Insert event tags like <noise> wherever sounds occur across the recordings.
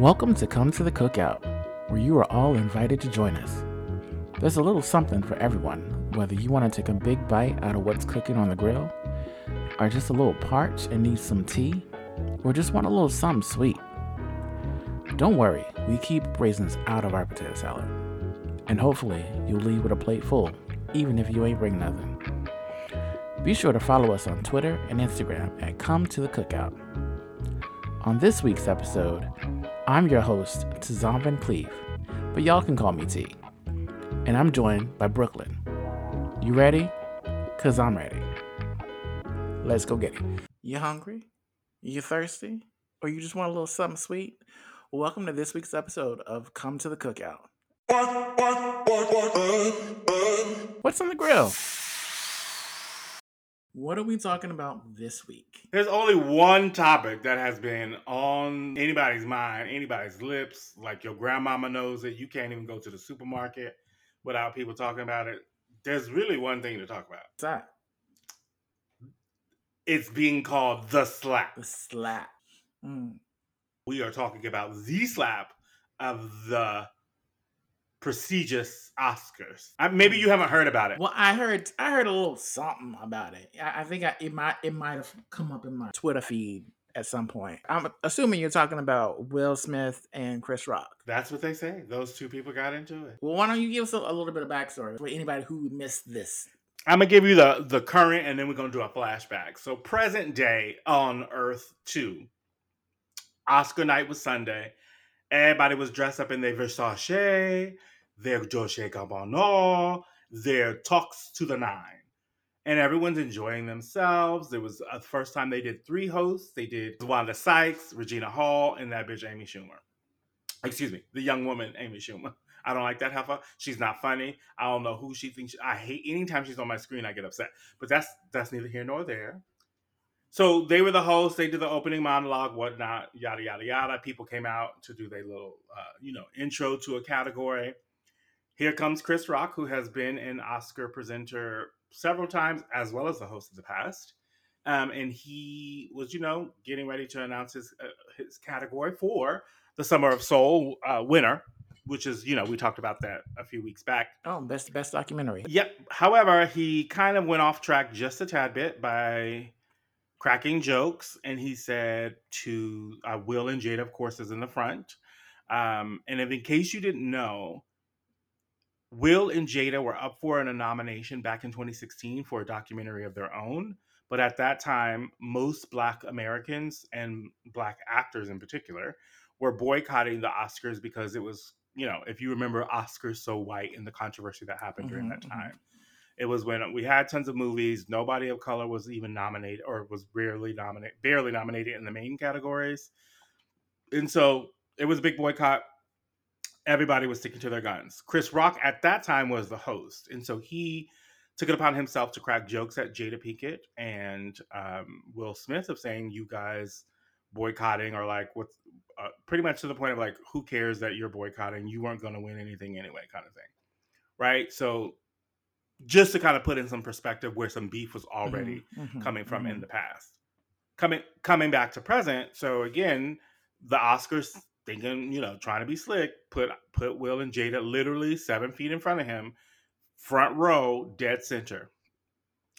Welcome to Come to the Cookout, where you are all invited to join us. There's a little something for everyone, whether you want to take a big bite out of what's cooking on the grill, or just a little parched and need some tea, or just want a little something sweet. Don't worry, we keep raisins out of our potato salad. And hopefully, you'll leave with a plate full, even if you ain't bring nothing. Be sure to follow us on Twitter and Instagram at Come to the Cookout. On this week's episode, I'm your host, Tizom Van Cleve, but y'all can call me T. And I'm joined by Brooklyn. You ready? Cause I'm ready. Let's go get it. You hungry? You thirsty? Or you just want a little something sweet? Welcome to this week's episode of Come to the Cookout. What's on the grill? What are we talking about this week? There's only one topic that has been on anybody's mind, anybody's lips. Like your grandmama knows it. You can't even go to the supermarket without people talking about it. There's really one thing to talk about. What's that? It's being called the slap. The slap. Mm. We are talking about the slap of the prestigious Oscars. I, maybe you haven't heard about it. Well, I heard I heard a little something about it. I, I think I, it might it might have come up in my Twitter feed at some point. I'm assuming you're talking about Will Smith and Chris Rock. That's what they say. Those two people got into it. Well, why don't you give us a, a little bit of backstory for anybody who missed this? I'm gonna give you the the current, and then we're gonna do a flashback. So present day on Earth two. Oscar night was Sunday. Everybody was dressed up in their Versace, their Dolce Gabbana, their talks to the nine, and everyone's enjoying themselves. It was uh, the first time they did three hosts. They did Wanda Sykes, Regina Hall, and that bitch Amy Schumer. Excuse me, the young woman Amy Schumer. <laughs> I don't like that heifer. She's not funny. I don't know who she thinks. I hate anytime she's on my screen. I get upset. But that's that's neither here nor there. So they were the hosts. They did the opening monologue, whatnot, yada yada yada. People came out to do their little, uh, you know, intro to a category. Here comes Chris Rock, who has been an Oscar presenter several times, as well as the host of the past. Um, and he was, you know, getting ready to announce his uh, his category for the Summer of Soul uh, winner, which is, you know, we talked about that a few weeks back. Oh, best best documentary. Yep. However, he kind of went off track just a tad bit by cracking jokes, and he said to uh, Will and Jada, of course, is in the front. Um, and if in case you didn't know, Will and Jada were up for a nomination back in 2016 for a documentary of their own. But at that time, most Black Americans and Black actors in particular were boycotting the Oscars because it was, you know, if you remember Oscars So White and the controversy that happened during Mhm, that mhm. time. It was when we had tons of movies, nobody of color was even nominated or was rarely nominated, barely nominated in the main categories. And so it was a big boycott everybody was sticking to their guns. Chris Rock at that time was the host, and so he took it upon himself to crack jokes at Jada Pinkett and um, Will Smith of saying, "You guys boycotting or like what's uh, pretty much to the point of like, who cares that you're boycotting? You weren't going to win anything anyway, kind of thing, right?" So just to kind of put in some perspective where some beef was already Mhm, mhm, coming from in mhm. the past. Coming coming back to present, so again, the Oscars thinking, you know, trying to be slick, put put Will and Jada literally seven feet in front of him, front row, dead center.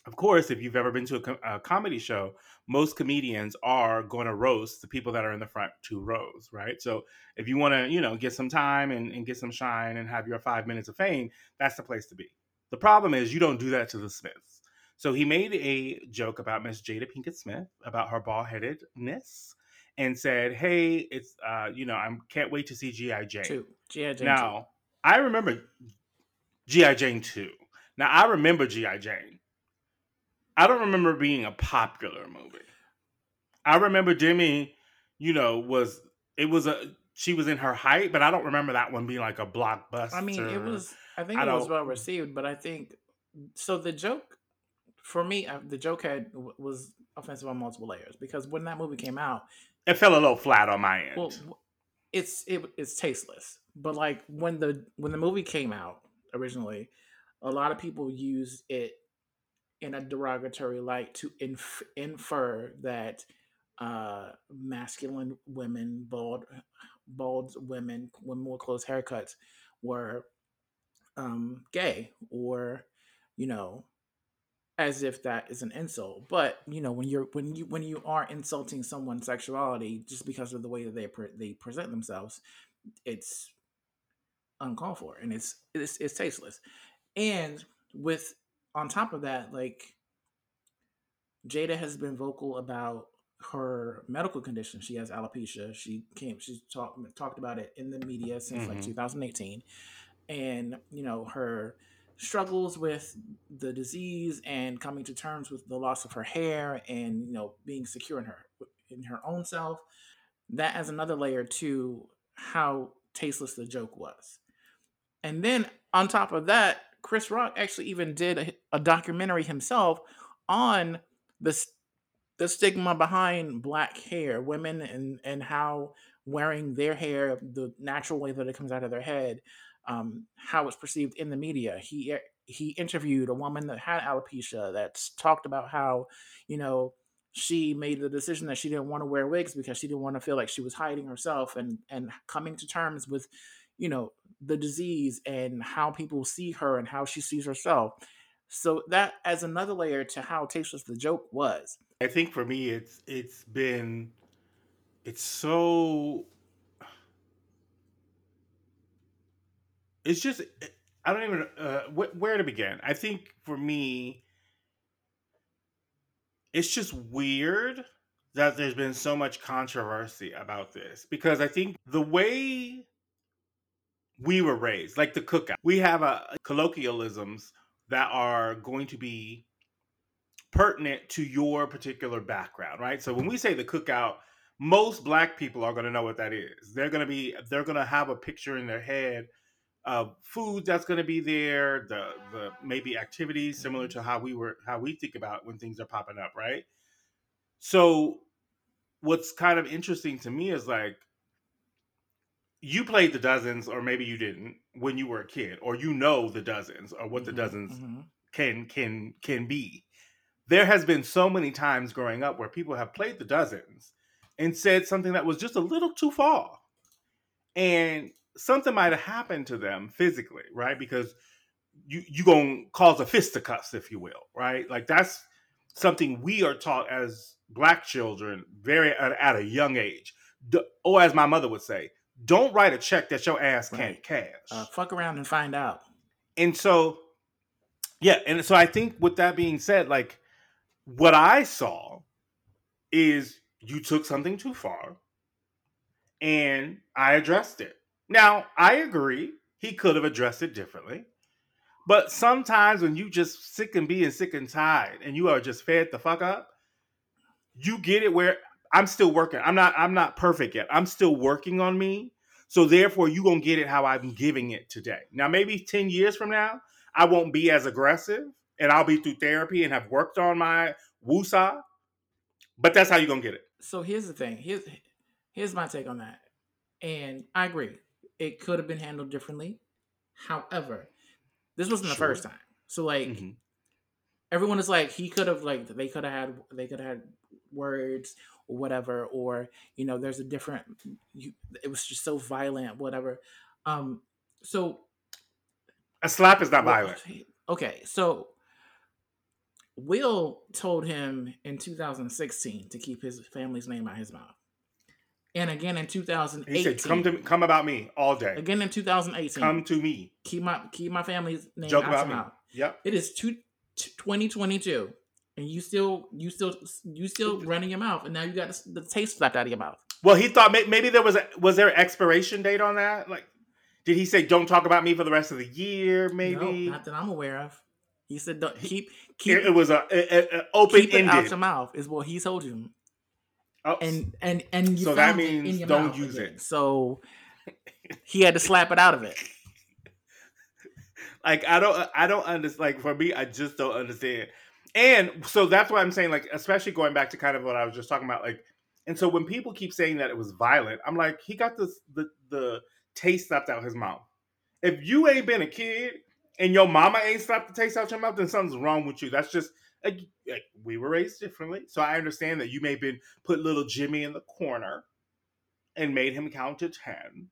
Of course, if you've ever been to a, co- a comedy show, most comedians are going to roast the people that are in the front two rows, right? So if you want to, you know, get some time and, and get some shine and have your five minutes of fame, that's the place to be. The problem is you don't do that to the Smiths. So he made a joke about Miss Jada Pinkett Smith about her bald headedness and said, "Hey, it's uh, you know, I can't wait to see GI Jane." Two. G.I. Jane two. Now, I remember GI Jane two. Now I remember GI Jane. I don't remember being a popular movie. I remember Demi, you know, was it was a she was in her height, but I don't remember that one being like a blockbuster. I mean, it was. I think I it was well received, but I think so. The joke, for me, uh, the joke had was offensive on multiple layers because when that movie came out, It fell a little flat on my end. well, it's it, it's tasteless. But like when the when the movie came out originally, a lot of people used it in a derogatory light to inf- infer that uh, masculine women, bald bald women, women with close haircuts, were um, gay or, you know, as if that is an insult. But you know, when you're when you when you are insulting someone's sexuality just because of the way that they pre- they present themselves, it's uncalled for and it's it's it's tasteless. And with on top of that, like Jada has been vocal about her medical condition. She has alopecia. She came. She's talked talked about it in the media since mm-hmm. like 2018, and you know her struggles with the disease and coming to terms with the loss of her hair and you know being secure in her in her own self. That adds another layer to how tasteless the joke was. And then on top of that, Chris Rock actually even did a, a documentary himself on the the stigma behind black hair, women and and how wearing their hair the natural way that it comes out of their head, um, how it's perceived in the media. He he interviewed a woman that had alopecia that's talked about how, you know, she made the decision that she didn't want to wear wigs because she didn't want to feel like she was hiding herself and and coming to terms with, you know, the disease and how people see her and how she sees herself. So that as another layer to how tasteless the joke was. I think for me, it's it's been it's so it's just I don't even uh, wh- where to begin. I think for me, it's just weird that there's been so much controversy about this because I think the way we were raised, like the cookout, we have a colloquialisms that are going to be pertinent to your particular background, right? So when we say the cookout, most black people are going to know what that is. They're going to be they're going to have a picture in their head of food that's going to be there, the the maybe activities similar to how we were how we think about when things are popping up, right? So what's kind of interesting to me is like you played the dozens or maybe you didn't when you were a kid or you know the dozens or what the mm-hmm, dozens mm-hmm. can can can be there has been so many times growing up where people have played the dozens and said something that was just a little too far and something might have happened to them physically right because you you gonna cause a fisticuffs if you will right like that's something we are taught as black children very at, at a young age or as my mother would say don't write a check that your ass can't cash. Uh, fuck around and find out. And so, yeah, and so I think with that being said, like what I saw is you took something too far, and I addressed it. Now I agree he could have addressed it differently, but sometimes when you just sick and being sick and tired, and you are just fed the fuck up, you get it where I'm still working. I'm not I'm not perfect yet. I'm still working on me. So therefore you're gonna get it how I'm giving it today. Now maybe 10 years from now, I won't be as aggressive and I'll be through therapy and have worked on my woosah. But that's how you're gonna get it. So here's the thing. Here's here's my take on that. And I agree. It could have been handled differently. However, this wasn't sure. the first time. So like mm-hmm. everyone is like he could have like they could have had they could have had words or whatever or you know there's a different you, it was just so violent whatever um so a slap is not violent okay so will told him in 2016 to keep his family's name out of his mouth and again in 2018 he said come to come about me all day again in 2018 come to me keep my keep my family's name Joke out about me. mouth yep it is two, 2022 and you still you still you still <laughs> running your mouth, and now you got the, the taste slapped out of your mouth. Well, he thought maybe there was a was there an expiration date on that? Like, did he say don't talk about me for the rest of the year? Maybe no, not that I'm aware of. He said don't, keep keep. It, was a, a, a open ended. out your mouth is what he told you. Oh, and and and you so that means don't use it. So he had to slap it out of it. <laughs> Like I don't I don't understand. Like for me, I just don't understand and so that's why I'm saying, like, especially going back to kind of what I was just talking about, like, and so when people keep saying that it was violent, I'm like, he got this the the taste slapped out his mouth. If you ain't been a kid and your mama ain't slapped the taste out your mouth, then something's wrong with you. That's just like, eh, like we were raised differently, so I understand that you may have been put little Jimmy in the corner, and made him count to 10.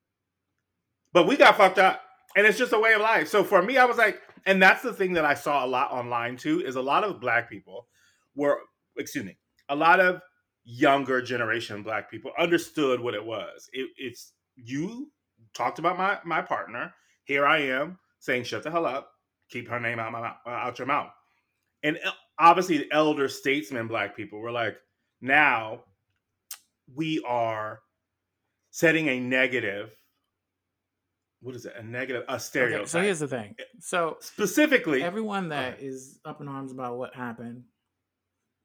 But we got fucked up. And it's just a way of life. So for me, I was like, and that's the thing that I saw a lot online too, is a lot of black people were, excuse me, a lot of younger generation black people understood what it was. It, it's you talked about my my partner. Here I am saying, shut the hell up, keep her name out my out your mouth. And uh, obviously, the elder statesmen, black people, were like, now we are setting a negative what is it? A negative, a stereotype. Okay, so here's the thing. Eh, so specifically, everyone that is up in arms about what happened,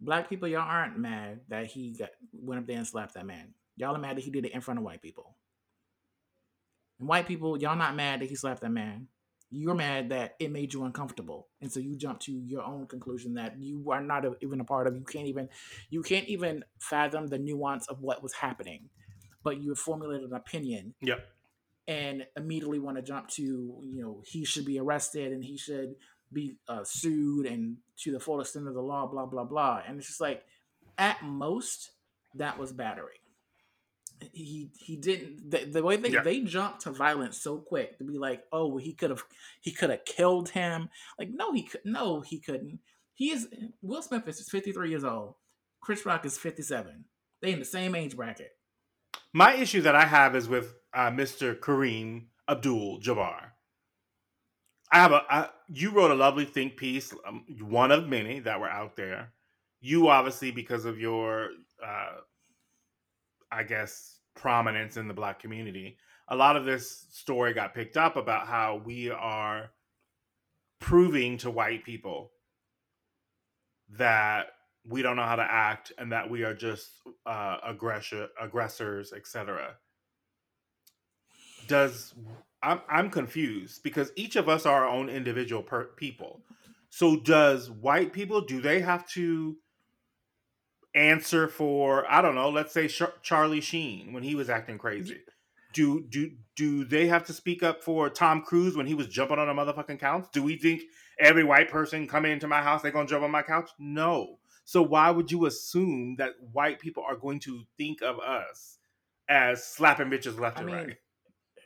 black people, y'all aren't mad that he got went up there and slapped that man. Y'all are mad that he did it in front of white people. And white people, y'all not mad that he slapped that man. You're mad that it made you uncomfortable, and so you jump to your own conclusion that you are not a, even a part of. You can't even, you can't even fathom the nuance of what was happening, but you have formulated an opinion. Yep and immediately want to jump to you know he should be arrested and he should be uh, sued and to the full extent of the law blah blah blah and it's just like at most that was battery he he didn't the, the way they, yeah. they jumped to violence so quick to be like oh he could have he could have killed him like no he could no he couldn't he is will smith is 53 years old chris rock is 57 they in the same age bracket my issue that i have is with uh, Mr. Kareem Abdul Jabbar. I have a. I, you wrote a lovely think piece, um, one of many that were out there. You obviously, because of your, uh, I guess, prominence in the black community, a lot of this story got picked up about how we are proving to white people that we don't know how to act and that we are just uh, aggressor, aggressors, etc does I'm I'm confused because each of us are our own individual per- people. So does white people do they have to answer for I don't know, let's say Charlie Sheen when he was acting crazy. Do do do they have to speak up for Tom Cruise when he was jumping on a motherfucking couch? Do we think every white person coming into my house they're going to jump on my couch? No. So why would you assume that white people are going to think of us as slapping bitches left I and mean, right?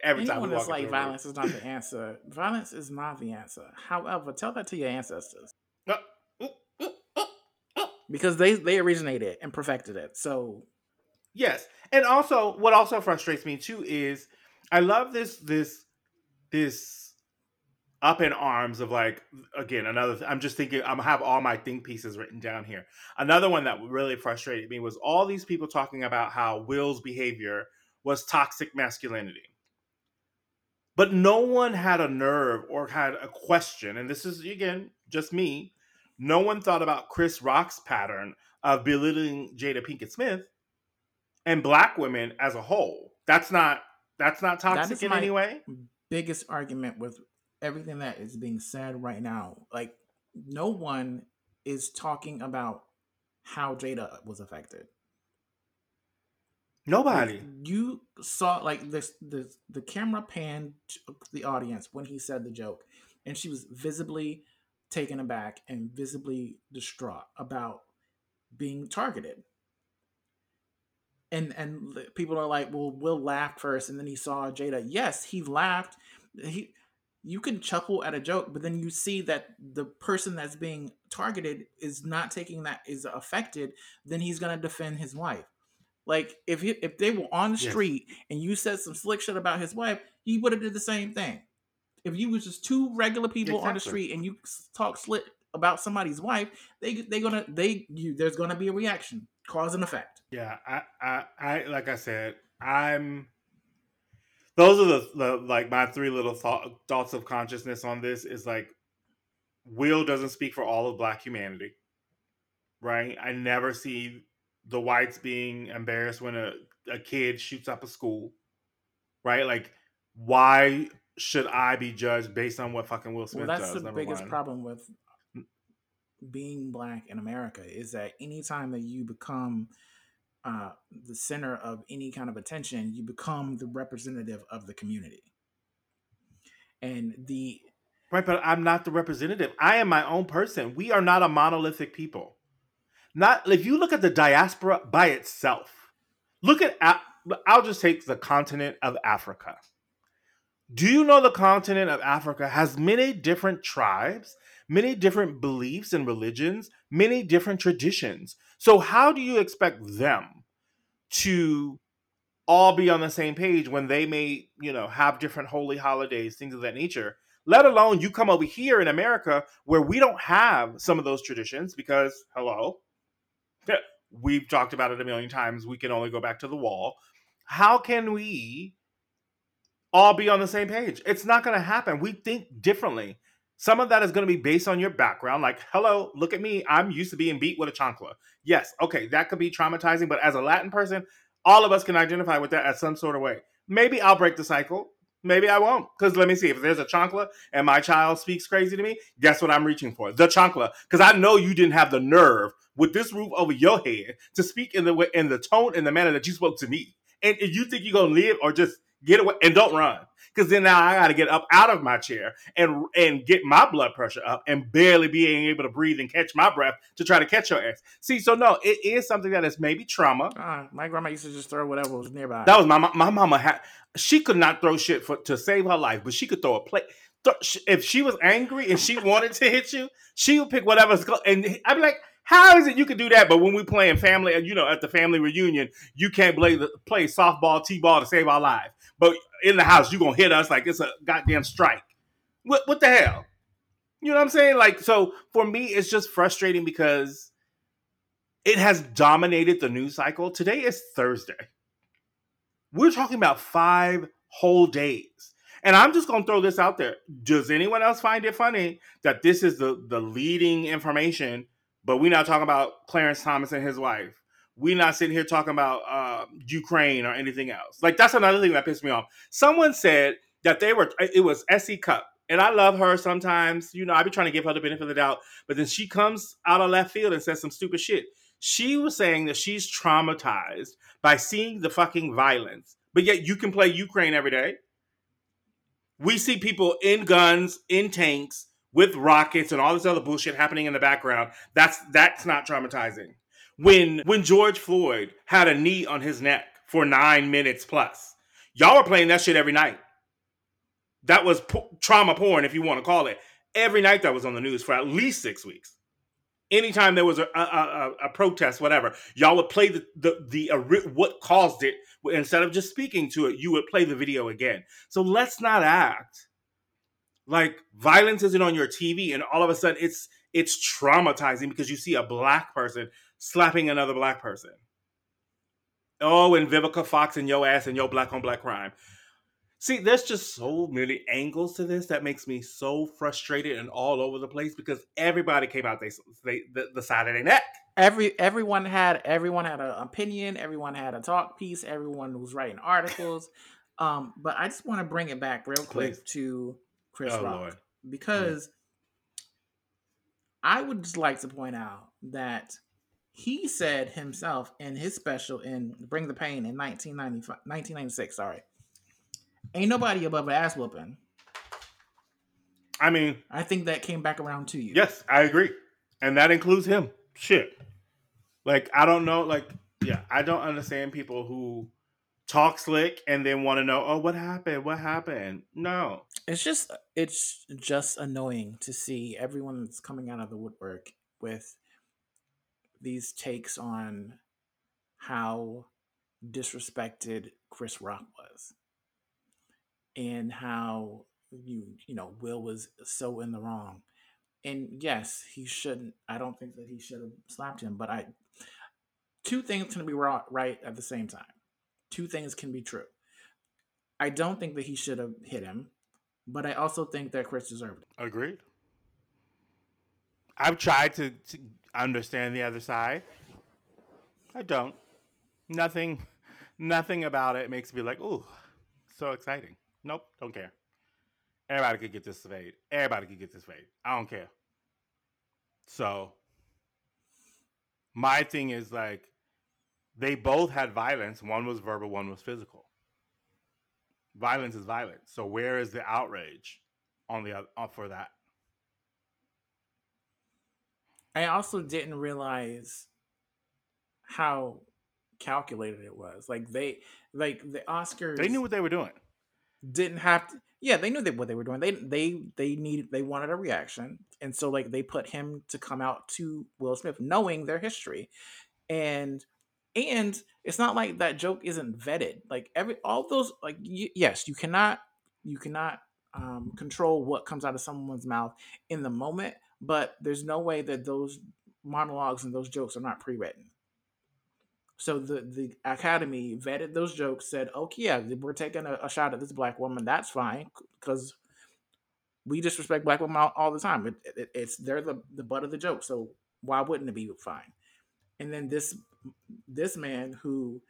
every Anyone time. That's like violence is not the answer. violence is not the answer. However, tell that to your ancestors. Uh, because they they originated and perfected it. So yes, and also what also frustrates me too is I love this this this up in arms of like again another i'm just thinking i'm have all my think pieces written down here another one that really frustrated me was all these people talking about how will's behavior was toxic masculinity but no one had a nerve or had a question. And this is, again, just me. No one thought about Chris Rock's pattern of belittling Jada Pinkett Smith and black women as a whole. That's not that's not toxic that in any way. Biggest argument with everything that is being said right now. Like no one is talking about how Jada was affected. Nobody. Like, you saw like this the the camera panned the audience when he said the joke, and she was visibly taken aback and visibly distraught about being targeted. And and people are like, well, Will laughed first, and then he saw Jada. Yes, he laughed. He you can chuckle at a joke, but then you see that the person that's being targeted is not taking that is affected, then he's gonna defend his wife. Like if he, if they were on the street and you said some slick shit about his wife, he would have did the same thing. If you was just two regular people exactly. on the street and you talk slick about somebody's wife, they they gonna they you there's gonna be a reaction, cause and effect. Yeah, I I, I like I said, I'm. Those are the, the like my three little thought, thoughts of consciousness on this is like, Will doesn't speak for all of Black humanity, right? I never see the whites being embarrassed when a, a kid shoots up a school, right? Like, why should I be judged based on what fucking Will Smith well, that's does? the biggest one. problem with being black in America is that anytime that you become uh, the center of any kind of attention, you become the representative of the community. And the right, but I'm not the representative. I am my own person. We are not a monolithic people. Not if you look at the diaspora by itself. Look at I'll just take the continent of Africa. Do you know the continent of Africa has many different tribes, many different beliefs and religions, many different traditions? So, how do you expect them to all be on the same page when they may, you know, have different holy holidays, things of that nature? Let alone you come over here in America where we don't have some of those traditions because, hello, <laughs> we've talked about it a million times. We can only go back to the wall. How can we all be on the same page? It's not going to happen. We think differently. Some of that is going to be based on your background. Like, hello, look at me. I'm used to being beat with a chancla. Yes, okay, that could be traumatizing, but as a Latin person, all of us can identify with that at some sort of way. Maybe I'll break the cycle. Maybe I won't. Because let me see, if there's a chancla and my child speaks crazy to me, guess what I'm reaching for? The chancla. Because I know you didn't have the nerve with this roof over your head to speak in the way in the tone and the manner that you spoke to me. And if you think you're gonna live or just get away and don't run. Because then now I gotta get up out of my chair and and get my blood pressure up and barely being able to breathe and catch my breath to try to catch your ass. See, so no, it is something that is maybe trauma. Uh, my grandma used to just throw whatever was nearby. That was my my mama had she could not throw shit for to save her life, but she could throw a plate. If she was angry and she wanted to hit you, she would pick whatever's go- and I'd be like, how is it you can do that, but when we play in family, you know, at the family reunion, you can't play play softball, t-ball to save our lives, but in the house, you gonna hit us like it's a goddamn strike. What what the hell? You know what I'm saying? Like, so for me, it's just frustrating because it has dominated the news cycle. Today is Thursday. We're talking about five whole days. And I'm just to throw this out there. Does anyone else find it funny that this is the, the leading information, but we're not talking about Clarence Thomas and his wife? We're not sitting here talking about uh, Ukraine or anything else. Like, that's another thing that pissed me off. Someone said that they were, it was S.E. Cupp. And I love her sometimes. You know, I be trying to give her the benefit of the doubt. But then she comes out of left field and says some stupid shit. She was saying that she's traumatized by seeing the fucking violence. But yet you can play Ukraine every day. We see people in guns, in tanks, with rockets and all this other bullshit happening in the background. That's that's not traumatizing. When when George Floyd had a knee on his neck for nine minutes plus, y'all were playing that shit every night. That was trauma porn, if you want to call it. Every night that was on the news for at least six weeks anytime there was a, a, a, a, protest, whatever, y'all would play the the, the what caused it instead of just speaking to it. You would play the video again. So let's not act like violence isn't on your TV, and all of a sudden it's it's traumatizing because you see a black person slapping another black person. Oh, and Vivica Fox and your ass and your black on black crime. See, there's just so many angles to this that makes me so frustrated and all over the place because everybody came out they, they the, the side of their neck. Every everyone had everyone had an opinion, everyone had a talk piece, everyone was writing articles. Um, but I just want to bring it back real quick Please. to Chris oh, Rock Lord. because yeah. I would just like to point out that he said himself in his special in Bring the Pain in 1995, 1996, sorry Ain't nobody above an ass whooping. I mean, I think that came back around to you. Yes, I agree, and that includes him. Shit, like I don't know, like yeah, I don't understand people who talk slick and then want to know, oh, what happened? What happened? No, it's just it's just annoying to see everyone that's coming out of the woodwork with these takes on how disrespected Chris Rock was and how you you know Will was so in the wrong. And yes, he shouldn't. I don't think that he should have slapped him. But I, two things can be right at the same time. Two things can be true. I don't think that he should have hit him, but I also think that Chris deserved it. Agreed. I've tried to, to understand the other side. I don't. Nothing, nothing about it makes me like, oh, so exciting. Nope, don't care. Everybody could get this fade. Everybody could get this fade. I don't care. So my thing is like they both had violence. One was verbal, one was physical. Violence is violence. So where is the outrage on the uh, for that? I also didn't realize how calculated it was. Like they like the Oscars They knew what they were doing. didn't have to yeah they knew that what they were doing they they they needed they wanted a reaction and so like they put him to come out to will smith knowing their history and and it's not like that joke isn't vetted like every all those like y- yes you cannot you cannot um, control what comes out of someone's mouth in the moment but there's no way that those monologues and those jokes are not pre-written so the the academy vetted those jokes, said, "Okay, yeah, we're taking a, a shot at this black woman. That's fine because we disrespect black women all, all the time. It, it, it's they're the the butt of the joke. So why wouldn't it be fine?" And then this this man who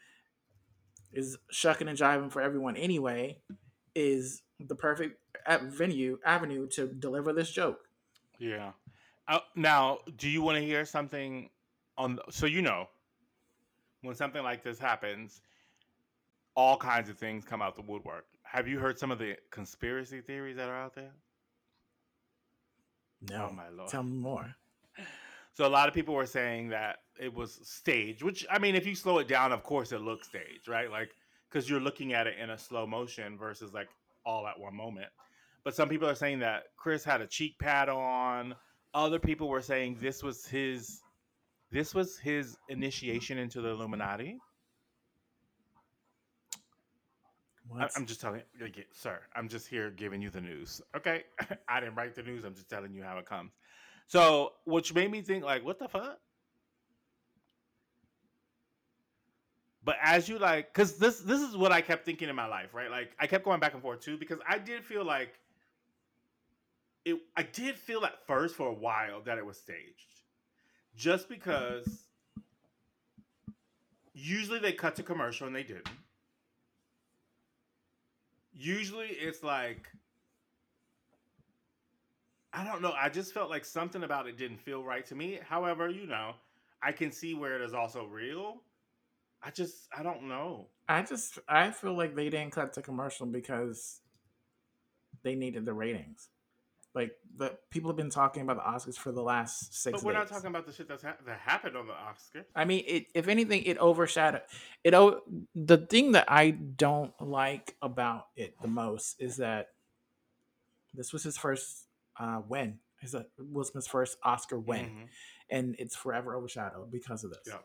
is shucking and jiving for everyone anyway is the perfect venue avenue to deliver this joke. Yeah. Uh, now, do you want to hear something on? So you know, when something like this happens, all kinds of things come out the woodwork. Have you heard some of the conspiracy theories that are out there? No, Oh my lord. tell me more. So a lot of people were saying that it was staged, which I mean, if you slow it down, of course it looks staged, right? Like because you're looking at it in a slow motion versus like all at one moment. But some people are saying that Chris had a cheek pad on. Other people were saying this was his this was his initiation into the Illuminati. What? I'm just telling you, sir. I'm just here giving you the news. Okay, <laughs> I didn't write the news. I'm just telling you how it comes. So, which made me think, like, what the fuck? But as you like, because this this is what I kept thinking in my life, right? Like, I kept going back and forth too, because I did feel like it. I did feel at first for a while that it was staged, just because. Usually they cut to commercial and they didn't usually it's like I don't know. I just felt like something about it didn't feel right to me. However, you know, I can see where it is also real. I just I don't know. I just I feel like they didn't cut to commercial because they needed the ratings. Like the people have been talking about the Oscars for the last six. But we're not talking about the shit that's ha- that happened on the Oscars. I mean, it, if anything, it overshadowed it. o- The thing that I don't like about it the most is that this was his first uh, win. His uh, Will Smith's first Oscar win, Mhm. and it's forever overshadowed because of this. Yeah.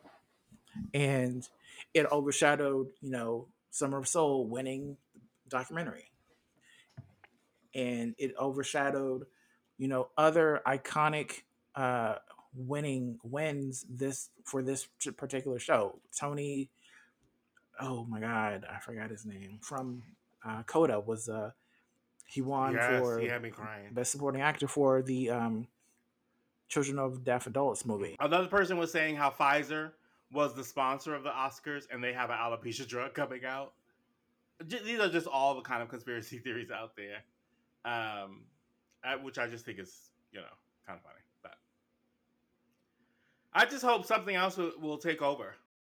And it overshadowed, you know, Summer of Soul winning documentary, and it overshadowed, you know, other iconic uh, winning wins this for this particular show. Tony, oh my God, I forgot his name from uh, Coda was uh he won Yes, for he had me crying. best supporting actor for the um Children of Deaf Adults movie. Another person was saying how Pfizer was the sponsor of the Oscars and they have an alopecia drug coming out. J- These are just all the kind of conspiracy <laughs> theories out there, um, which I just think is, you know, kind of funny. But I just hope something else will, will take over.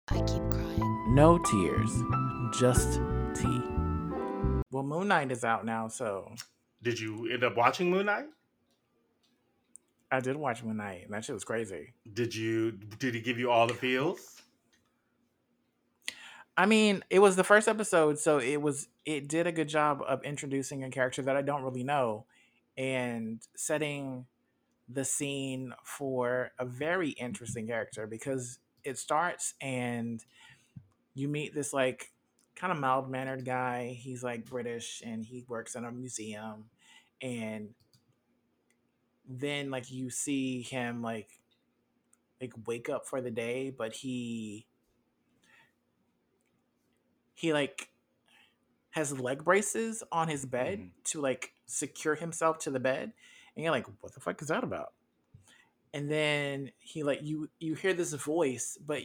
I keep crying. No tears, just tea. Well, Moon Knight is out now, so Did you end up watching Moon Knight? I did watch Moon Knight, and that shit was crazy. Did you? Did he give you all the feels? I mean, it was the first episode, so it was it did a good job of introducing a character that I don't really know and setting the scene for a very interesting character because it starts and you meet this like kind of mild mannered guy. He's like British and he works in a museum and then like you see him like like wake up for the day, but he he like has leg braces on his bed Mhm. to like secure himself to the bed and you're like what the fuck is that about and then he like you you hear this voice but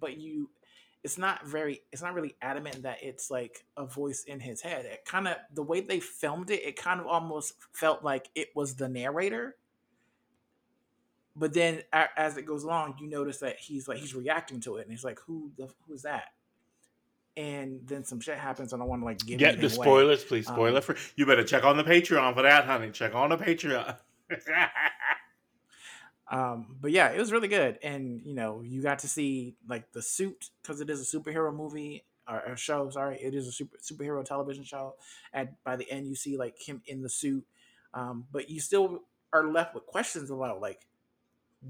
but you it's not very it's not really adamant that it's like a voice in his head it kind of the way they filmed it it kind of almost felt like it was the narrator but then as it goes along you notice that he's like he's reacting to it and he's like who the who's that and then some shit happens and i want to like give Get the away. spoilers, please. Spoiler Um, free. You better check on the Patreon for that, honey. Check on the Patreon. <laughs> Um, but yeah, it was really good, and you know, you got to see like the suit because it is a superhero movie or a show. Sorry, it is a super superhero television show. And by the end, you see like him in the suit, um, but you still are left with questions about like,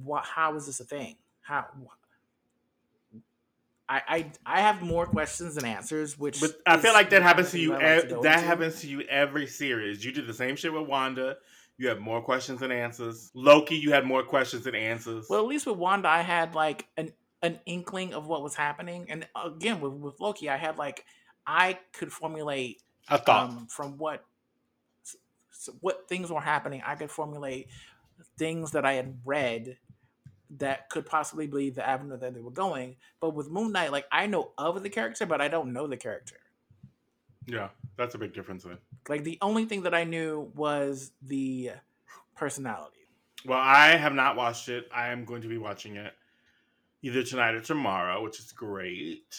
what? How is this a thing? How? I, I I have more questions than answers, which But I feel like that happens to you. that like to that into. happens to you every series. You did the same shit with Wanda. You have more questions than answers. Loki, you had more questions than answers. Well, at least with Wanda, I had like an an inkling of what was happening, and again with with Loki, I had like I could formulate a thought. um, from what what things were happening. I could formulate things that I had read that could possibly be the avenue that they were going. But with Moon Knight, like I know of the character, but I don't know the character. yeah, that's a big difference then. Like the only thing that I knew was the personality. Well, I have not watched it. I am going to be watching it either tonight or tomorrow, which is great.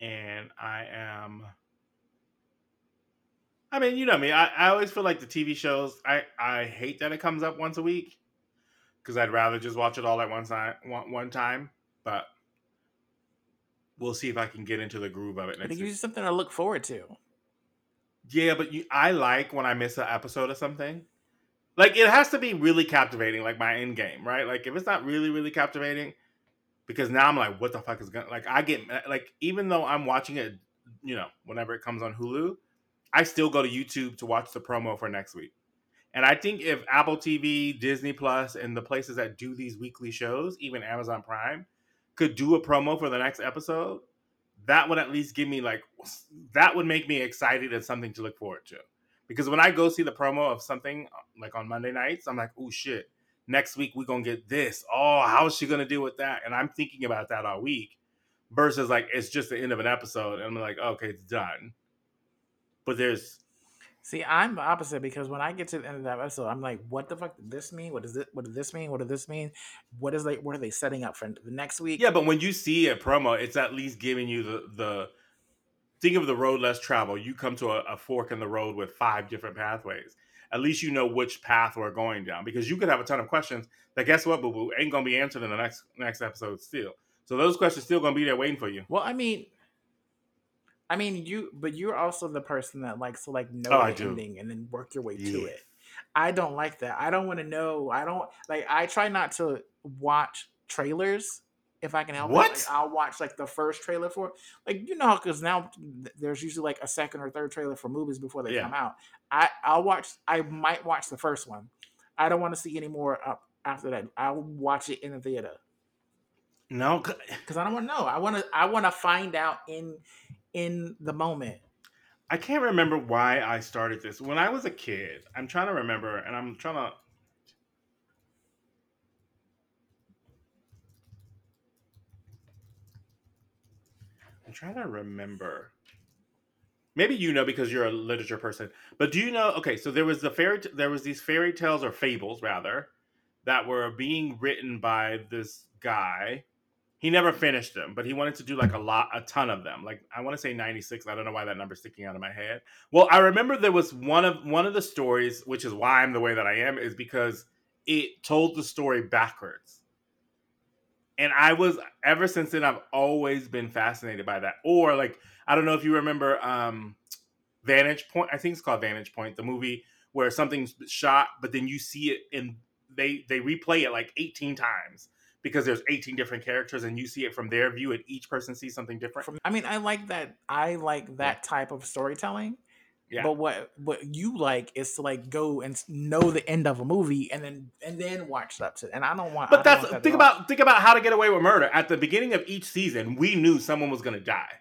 And I am. I mean, you know me. I, I always feel like the TV shows. I I hate that it comes up once a week because I'd rather just watch it all at one time. One, one time, but we'll see if I can get into the groove of it next it gives you something to look forward to. Yeah, but you, I like when I miss an episode of something. Like it has to be really captivating, like my end game, right? Like if it's not really, really captivating, because now I'm like, what the fuck is going? Like I get uh, like even though I'm watching it, you know, whenever it comes on Hulu, I still go to YouTube to watch the promo for next week. And I think if Apple TV, Disney Plus, and the places that do these weekly shows, even Amazon Prime, could do a promo for the next episode, that would at least give me like that would make me excited and something to look forward to. Because when I go see the promo of something uh, like on Monday nights, I'm like, oh shit, next week we're gonna get this. Oh, how's she gonna deal with that? And I'm thinking about that all week. Versus like it's just the end of an episode, and I'm like, okay, it's done. But there's See, I'm the opposite because when I get to the end of that episode, I'm like, "What the fuck did this mean? What does it? What does this mean? What does this mean? What is like? What are they setting up for the next week?" Yeah, but when you see a promo, it's at least giving you the the think of the road less traveled. You come to a, a fork in the road with five different pathways. At least you know which path we're going down because you could have a ton of questions that guess what, boo boo, ain't gonna be answered in the next next episode still. So those questions still gonna be there waiting for you. Well, I mean, I mean, you, but you're also the person that likes to like know Oh, the ending and then work your way to it. I don't like that. I don't want to know. I don't like. I try not to watch trailers if I can help it. Like, I'll watch like the first trailer for like you know because now there's usually like a second or third trailer for movies before they Yeah. come out. I I'll watch. I might watch the first one. I don't want to see any more up after that. I'll watch it in the theater No, because I don't want to know. I want to. I want to find out in in the moment. I can't remember why I started this. When I was a kid, I'm trying to remember, and I'm trying to. I'm trying to remember. Maybe you know because you're a literature person, but do you know? Okay, so there was the fairy, t- there was these fairy tales or fables rather, that were being written by this guy. He never finished them, but he wanted to do like a lot, a ton of them. Like I want to say 96. I don't know why that number's sticking out of my head. Well, I remember there was one of one of the stories, which is why I'm the way that I am, is because it told the story backwards. And I was ever since then I've always been fascinated by that. Or like I don't know if you remember um Vantage Point. I think it's called Vantage Point, the movie where something's shot, but then you see it and they they replay it like 18 times because there's 18 different characters and you see it from their view and each person sees something different. I mean, I like that. I like that type of storytelling. Yeah. But what what you like is to like go and know the end of a movie and then and then watch that to. And I don't want. But don't that's want that think about think about how to get away with murder. At the beginning of each season, we knew someone was going to die,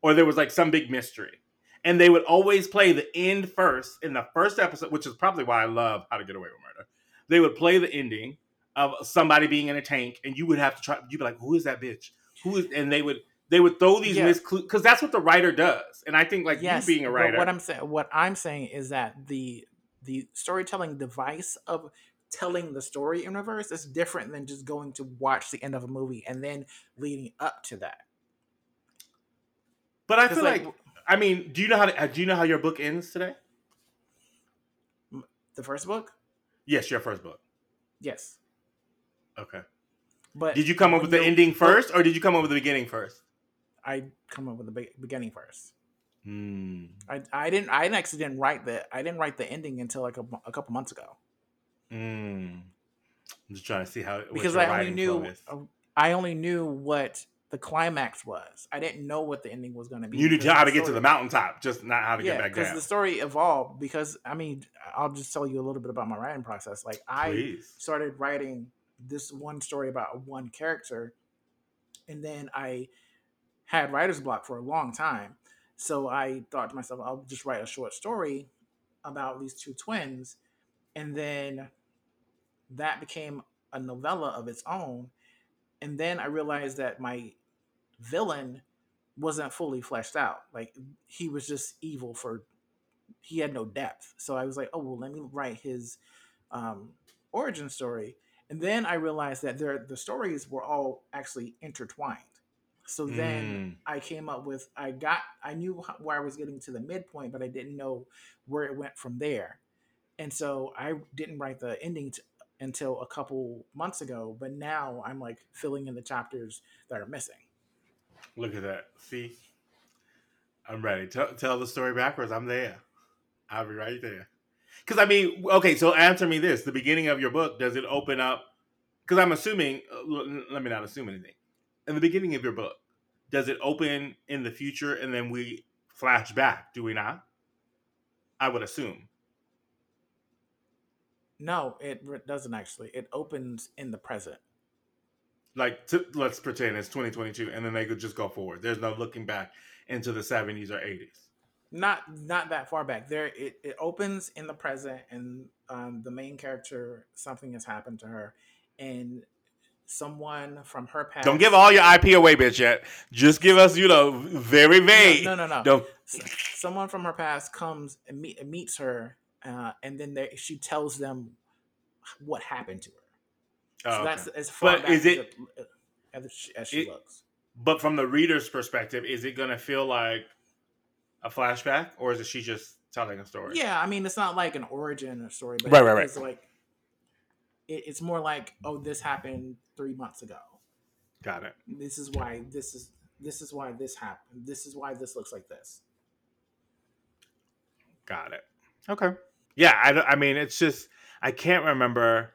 or there was like some big mystery, and they would always play the end first in the first episode, which is probably why I love How to Get Away with Murder. They would play the ending of somebody being in a tank, and you would have to try. You'd be like, "Who is that bitch? Who is?" And they would they would throw these Yeah. misclues because that's what the writer does. And I think like yes, you being a but writer, what I'm saying, what I'm saying is that the the storytelling device of telling the story in reverse is different than just going to watch the end of a movie and then leading up to that. but I feel like, like, I mean, do you know how to, uh, do you know how your book ends today? The first book, Yes, your first book. yes. Okay. But Did you come up with the ending first, or did you come up with the beginning first? I come up with the be- beginning first. Hmm. I, I didn't I actually didn't write the I didn't write the ending until like a, a couple months ago Hmm. I'm just trying to see how because I only knew I only knew what the climax was. I didn't know what the ending was going to be. You knew how to get to the mountaintop, just not how to Yeah, get back down. because the story evolved. Because I mean, I'll just tell you a little bit about my writing process. Like I Please. started writing this one story about one character, and then I had writer's block for a long time. So I thought to myself, I'll just write a short story about these two twins, and then that became a novella of its own. And then I realized that my villain wasn't fully fleshed out. Like he was just evil for he had no depth. So I was like, oh well, let me write his um, origin story. And then I realized that there the stories were all actually intertwined. So then mm. I came up with I got I knew where I was getting to the midpoint, but I didn't know where it went from there. And so I didn't write the ending t- until a couple months ago. But now I'm like filling in the chapters that are missing. Look at that. See, I'm ready. Tell, tell the story backwards. I'm there. I'll be right there. Because I mean, okay. So answer me this: the beginning of your book does it open up? Because I'm assuming. uh, Let me not assume anything. In the beginning of your book, does it open in the future and then we flash back? Do we not? I would assume. No, it doesn't actually. It opens in the present. Like, t- let's pretend it's 2022, and then they could just go forward. There's no looking back into the 70s or 80s. Not not that far back. There it, it opens in the present and um, the main character something has happened to her and someone from her past Don't give all your IP away, bitch. Yet, just give us, you know, very vague. No, no, no. no. Don't. Someone from her past comes and meet, meets her uh, and then they, she tells them what happened to her. Oh, So okay. that's as far But back is as, it- as she, as she it- looks. But from the reader's perspective, is it gonna feel like a flashback, or is it she just telling a story? Yeah, I mean, it's not like an origin story, but Right, right, right. It's like it, it's more like, oh, this happened three months ago. Got it. This is why this is this is why this happened. This is why this looks like this. Got it. Okay. Yeah, I, I mean, it's just I can't remember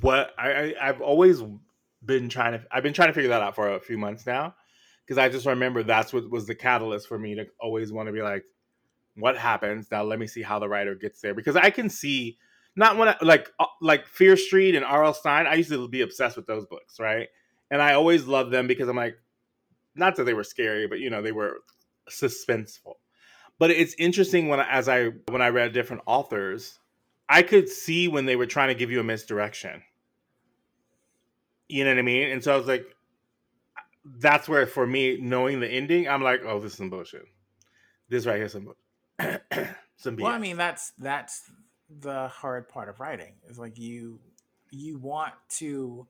what I, I I've always been trying to I've been trying to figure that out for a few months now because I just remember that's what was the catalyst for me to always want to be like, what happens now? Let me see how the writer gets there because I can see not when I, like uh, like Fear Street and R.L. Stine. I used to be obsessed with those books, right? And I always loved them because I'm like, not that they were scary, but you know they were suspenseful but it's interesting when as i when i read different authors i could see when they were trying to give you a misdirection you know what i mean and so i was like that's where for me knowing the ending i'm like oh this is some bullshit this right here is some <clears throat> some BS. Well, I mean, that's that's the hard part of writing. Is like you you want to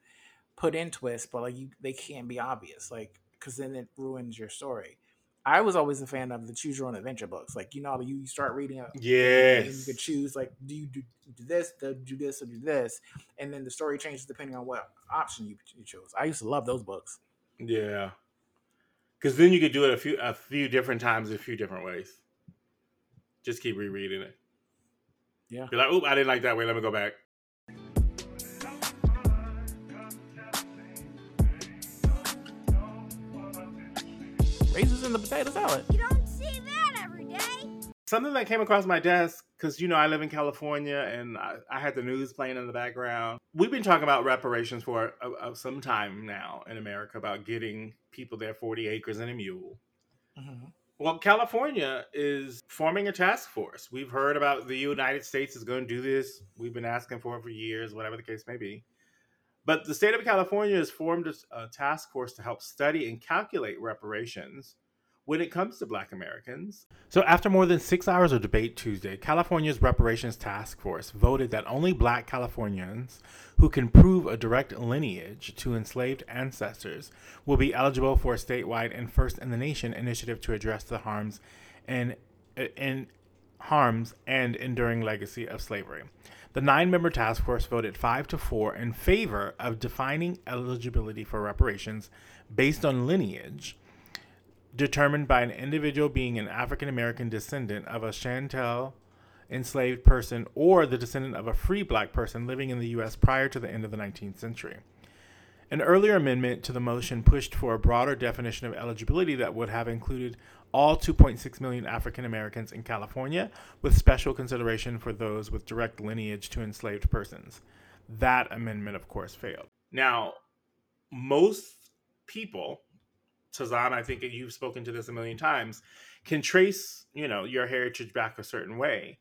put in twists, but like you they can't be obvious, like because then it ruins your story. I was always a fan of the choose your own adventure books. Like you know, you you start reading it, and you yes could choose like do you do, do this, do, do this, or do this, and then the story changes depending on what option you, you chose. I used to love those books. Yeah because then you could do it a few a few different times a few different ways just keep rereading it Yeah. be like oop i didn't like that way let me go back Raisins in the potato salad. You don't see that every day. something that came across my desk because you know I live in California and I, I had the news playing in the background. We've been talking about reparations for uh, uh, some time now in America about getting people their forty acres and a mule. Mhm. Well, California is forming a task force. We've heard about the United States is going to do this. We've been asking for it for years, whatever the case may be. But the state of California has formed a, a task force to help study and calculate reparations when it comes to black Americans. So, after more than six hours of debate Tuesday, California's Reparations Task Force voted that only black Californians who can prove a direct lineage to enslaved ancestors will be eligible for a statewide and first in the nation initiative to address the harms and uh, and harms and enduring legacy of slavery. The nine member task force voted 5 to 4 in favor of defining eligibility for reparations based on lineage determined by an individual being an African American descendant of a Chattel enslaved person or the descendant of a free black person living in the U.S. prior to the end of the 19th century. An earlier amendment to the motion pushed for a broader definition of eligibility that would have included all 2.6 million African Americans in California, with special consideration for those with direct lineage to enslaved persons. That amendment, of course, failed. Now, most people, Tizom, I think you've spoken to this a million times, can trace, you know, your heritage back a certain way.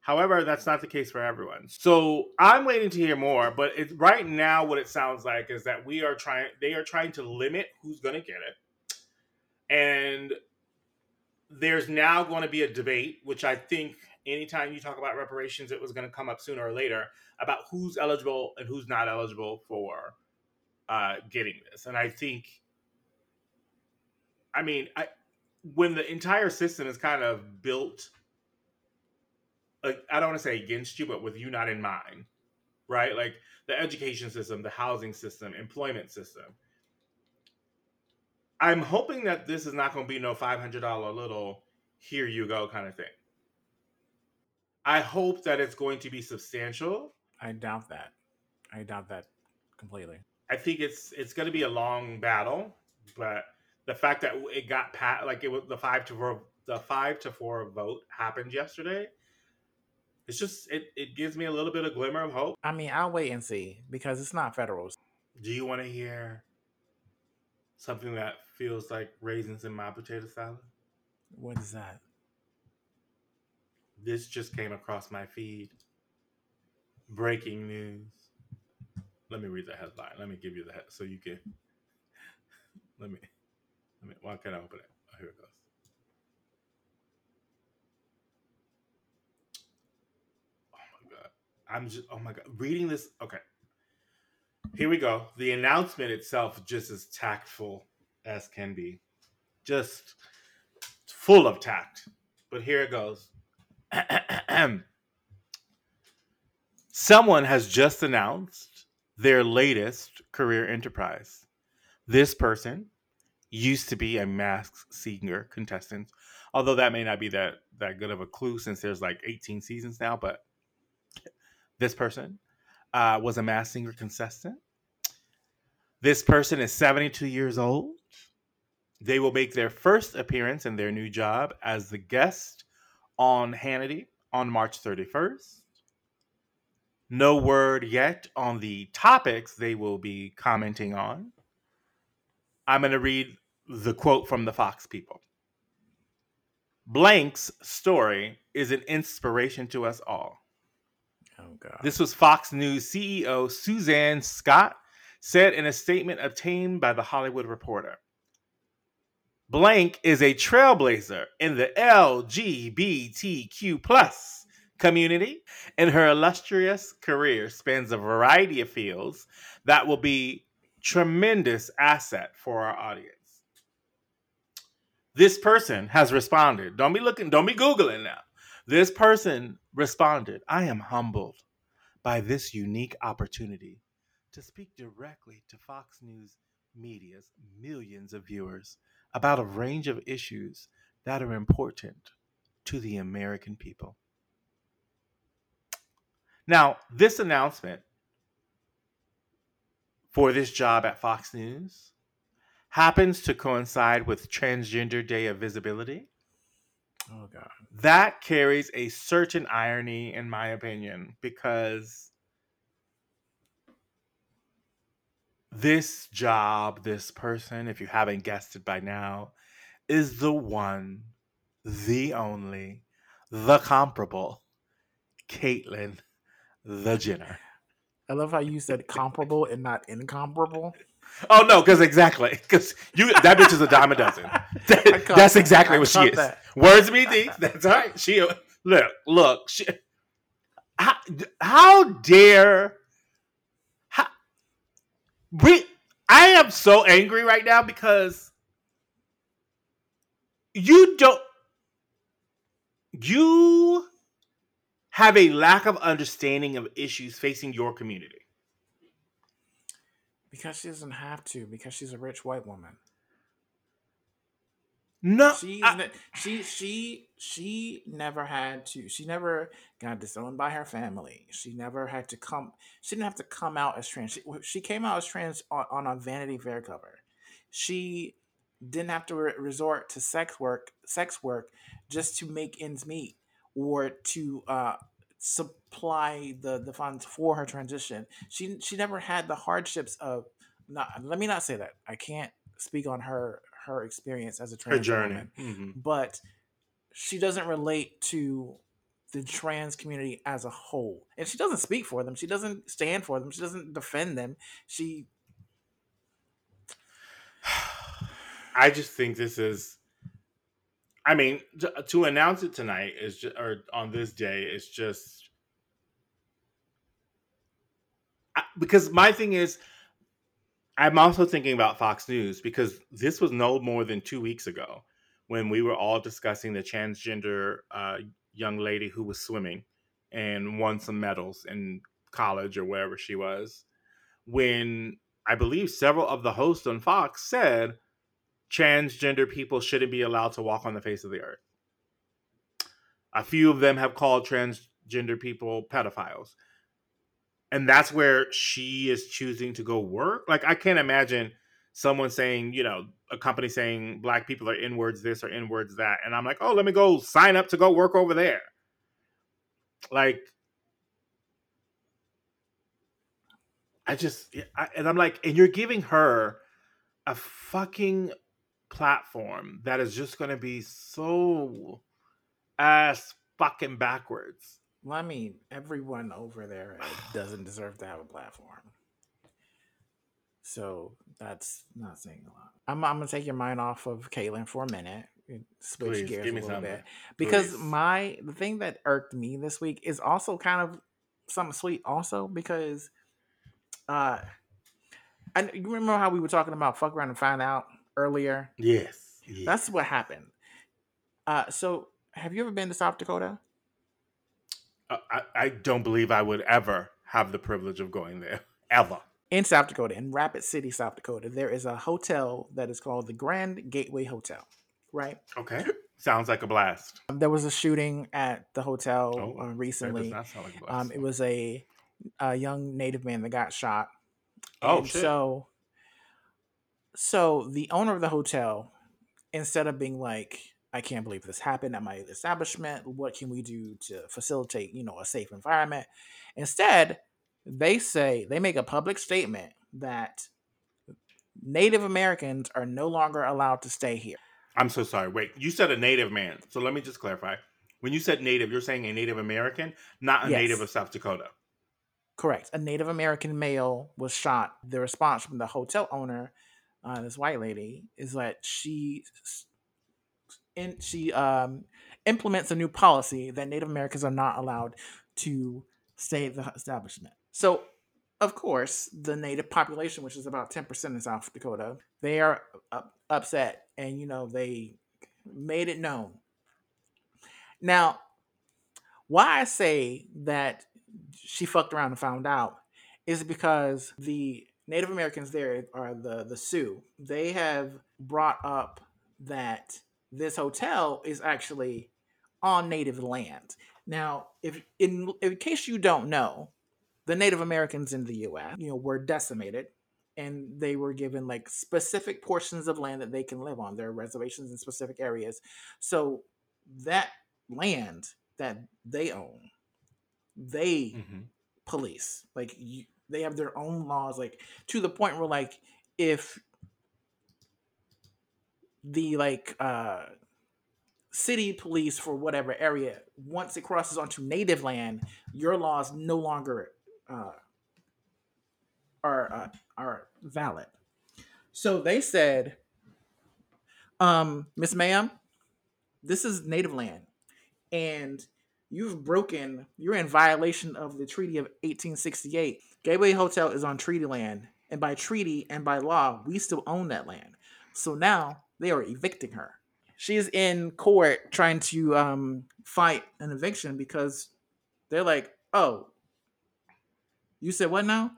However, that's not the case for everyone. So I'm waiting to hear more. But it, right now, what it sounds like is that we are trying. They are trying to limit who's going to get it, and there's now going to be a debate, which I think anytime you talk about reparations, it was going to come up sooner or later about who's eligible and who's not eligible for uh, getting this. And I think, I mean, I when the entire system is kind of built, like I don't want to say against you, but with you not in mind, right? Like the education system, the housing system, employment system I'm hoping that this is not going to be no $500 little here you go kind of thing. I hope that it's going to be substantial. I doubt that. I doubt that completely. I think it's it's going to be a long battle, but the fact that it got pat like it was the five to four the five to four vote happened yesterday. It's just it it gives me a little bit of glimmer of hope. I mean, I'll wait and see because it's not federal. Do you want to hear something that feels like raisins in my potato salad. What is that? This just came across my feed. Breaking news. Let me read the headline. Let me give you the head so you can. <laughs> Let me. Let me. Why can't I open it? Oh, here it goes. Oh my god! I'm just. Oh my god! Reading this. Okay. Here we go. The announcement itself just as tactful as can be. Just full of tact. But here it goes. <clears throat> Someone has just announced their latest career enterprise. This person used to be a masked singer contestant, although that may not be that that good of a clue since there's like 18 seasons now. But this person uh, was a masked singer contestant. This person is 72 years old. They will make their first appearance in their new job as the guest on Hannity on March 31st. No word yet on the topics they will be commenting on. I'm going to read the quote from the Fox people. Blank's story is an inspiration to us all. Oh, God. This was Fox News CEO Suzanne Scott said in a statement obtained by the Hollywood Reporter. Blank is a trailblazer in the LGBTQ plus community, and her illustrious career spans a variety of fields that will be tremendous asset for our audience. This person has responded. Don't be looking, don't be Googling now. This person responded, I am humbled by this unique opportunity to speak directly to Fox News Media's millions of viewers about a range of issues that are important to the American people. Now, this announcement for this job at Fox News happens to coincide with Transgender Day of Visibility. Oh, God. That carries a certain irony, in my opinion, because this job, this person, if you haven't guessed it by now, is the one, the only, the comparable Caitlyn the Jenner. I love how you said comparable and not incomparable. Oh no, because exactly, because you that bitch is a dime a dozen. <laughs> That- that's that. exactly what she is. that. Words me deep. That's all right. She look, look. She, how, how dare? How, we, I am so angry right now because you don't. You have a lack of understanding of issues facing your community. Because she doesn't have to, because she's a rich white woman. No, She's I- she she she never had to. She never got disowned by her family. She never had to come. She didn't have to come out as trans. She, she came out as trans on, on a Vanity Fair cover. She didn't have to re- resort to sex work, sex work, just to make ends meet or to uh, supply the the funds for her transition. She she never had the hardships of. Not, let me not say that. I can't speak on her her experience as a trans her journey. woman Mhm. but she doesn't relate to the trans community as a whole and she doesn't speak for them she doesn't stand for them she doesn't defend them she <sighs> I just think this is. I mean, to, to announce it tonight is just, or on this day is just I- because my thing is, I'm also thinking about Fox News because this was no more than two weeks ago when we were all discussing the transgender uh, young lady who was swimming and won some medals in college or wherever she was. When I believe several of the hosts on Fox said transgender people shouldn't be allowed to walk on the face of the earth. A few of them have called transgender people pedophiles. And that's where she is choosing to go work. Like, I can't imagine someone saying, you know, a company saying black people are inwards this or inwards that. And I'm like, oh, let me go sign up to go work over there. Like, I just, I, and I'm like, and you're giving her a fucking platform that is just going to be so ass fucking backwards. well, i mean everyone over there <sighs> doesn't deserve to have a platform so that's not saying a lot i'm, I'm gonna take your mind off of Caitlyn for a minute switch Please, gears a little something. bit because Please. my the thing that irked me this week is also kind of something sweet also because uh and you remember how we were talking about fuck around and find out earlier Yes. yes. that's what happened uh so have you ever been to south dakota Uh, I, I don't believe I would ever have the privilege of going there. <laughs> Ever. in south dakota in rapid city south dakota there is a hotel that is called the grand gateway hotel right Okay. Sounds like a blast. there was a shooting at the hotel Oh, uh, recently like a blast. um it was a a young native man that got shot Oh, And shit. So, so the owner of the hotel, instead of being like, "I can't believe this happened at my establishment. What can we do to facilitate, you know, a safe environment?" Instead, they say they make a public statement that Native Americans are no longer allowed to stay here. I'm so sorry. Wait, you said a native man. So let me just clarify. When you said native, you're saying a Native American, not a Yes. native of South Dakota. Correct. A Native American male was shot. The response from the hotel owner, uh, this white lady, is that she in, she um, implements a new policy that Native Americans are not allowed to stay the establishment. So, of course, the Native population, which is about ten percent in South Dakota, they are up, upset, and you know they made it known. Now, why I say that she fucked around and found out is because the Native Americans there are the the Sioux. They have brought up that this hotel is actually on Native land. Now, if in in case you don't know, the Native Americans in the U.S. you know were decimated, and they were given like specific portions of land that they can live on. There are reservations in specific areas, so that land that they own, they Mm-hmm. police. Like you, they have their own laws, like to the point where like if the like uh city police for whatever area once it crosses onto native land, your laws no longer uh are uh, are valid. So they said, um, Miss Ma'am, this is native land, and you've broken. You're in violation of the Treaty of 1868. Gateway Hotel is on treaty land, and by treaty and by law, we still own that land. So now they are evicting her. she's in court trying to um fight an eviction because they're like, "Oh, you said what now?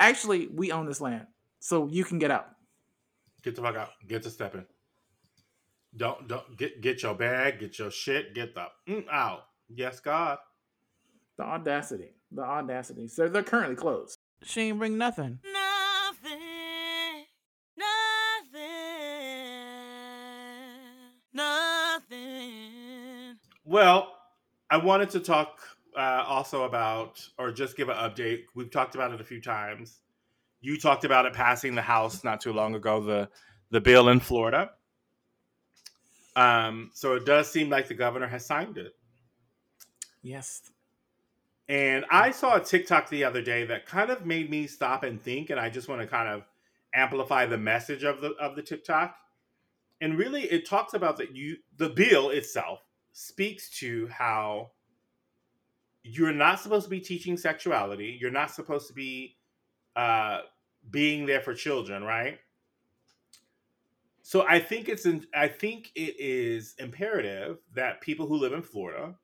Actually, we own this land, so you can get out." Get the fuck out. Get to stepping. Don't don't get get your bag, get your shit, get the mm, out. Yes, God. The audacity, the audacity. So they're currently closed. She ain't bring nothing. Nothing, nothing, nothing. Well, I wanted to talk uh, also about, or just give an update. We've talked about it a few times. You talked about it passing the House not too long ago. The the bill in Florida. Um, so it does seem like the governor has signed it. Yes. And I saw a TikTok the other day that kind of made me stop and think, and I just want to kind of amplify the message of the of the TikTok. And really, it talks about that you the bill itself speaks to how you're not supposed to be teaching sexuality. You're not supposed to be uh, being there for children, right? So I think it's in, I think it is imperative that people who live in Florida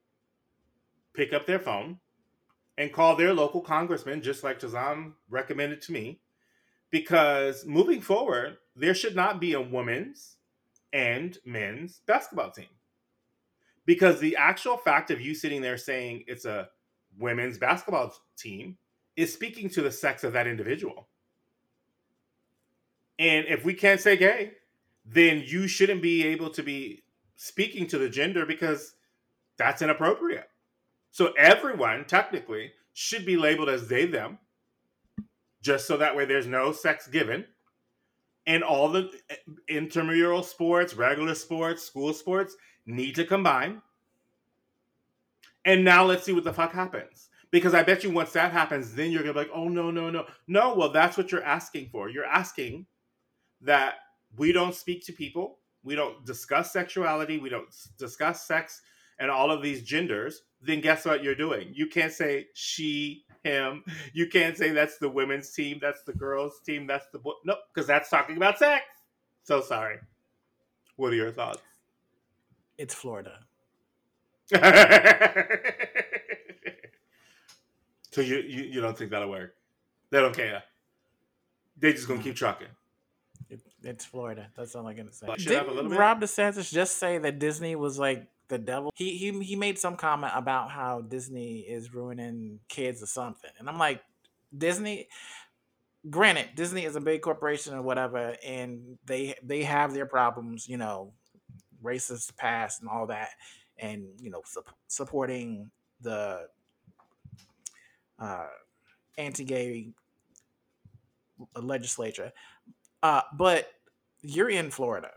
pick up their phone and call their local congressman, just like Tizom recommended to me, because moving forward, there should not be a women's and men's basketball team. Because the actual fact of you sitting there saying it's a women's basketball team is speaking to the sex of that individual. And if we can't say gay, then you shouldn't be able to be speaking to the gender because that's inappropriate. So everyone technically should be labeled as they them, just so that way there's no sex given. And all the eh, intramural sports, regular sports, school sports need to combine. And now let's see what the fuck happens. Because I bet you once that happens, then you're gonna be like, oh no, no, no. No, well, that's what you're asking for. You're asking that we don't speak to people, we don't discuss sexuality, we don't discuss sex and all of these genders, then guess what you're doing? You can't say she, him. You can't say that's the women's team, that's the girls' team, that's the boy. Nope, because that's talking about sex. So sorry. What are your thoughts? It's Florida. <laughs> so you, you you don't think that'll work? They don't care. They just gonna keep mm-hmm. trucking. It, it's Florida. That's all I'm gonna say. Fuck shit up a Didn't little bit? Ron DeSantis just say that Disney was like the devil? He he he made some comment about how Disney is ruining kids or something, and I'm like, Disney. Granted, Disney is a big corporation or whatever, and they they have their problems, you know, racist past and all that, and you know, sup- supporting the uh, anti-gay legislature. Uh, but you're in Florida,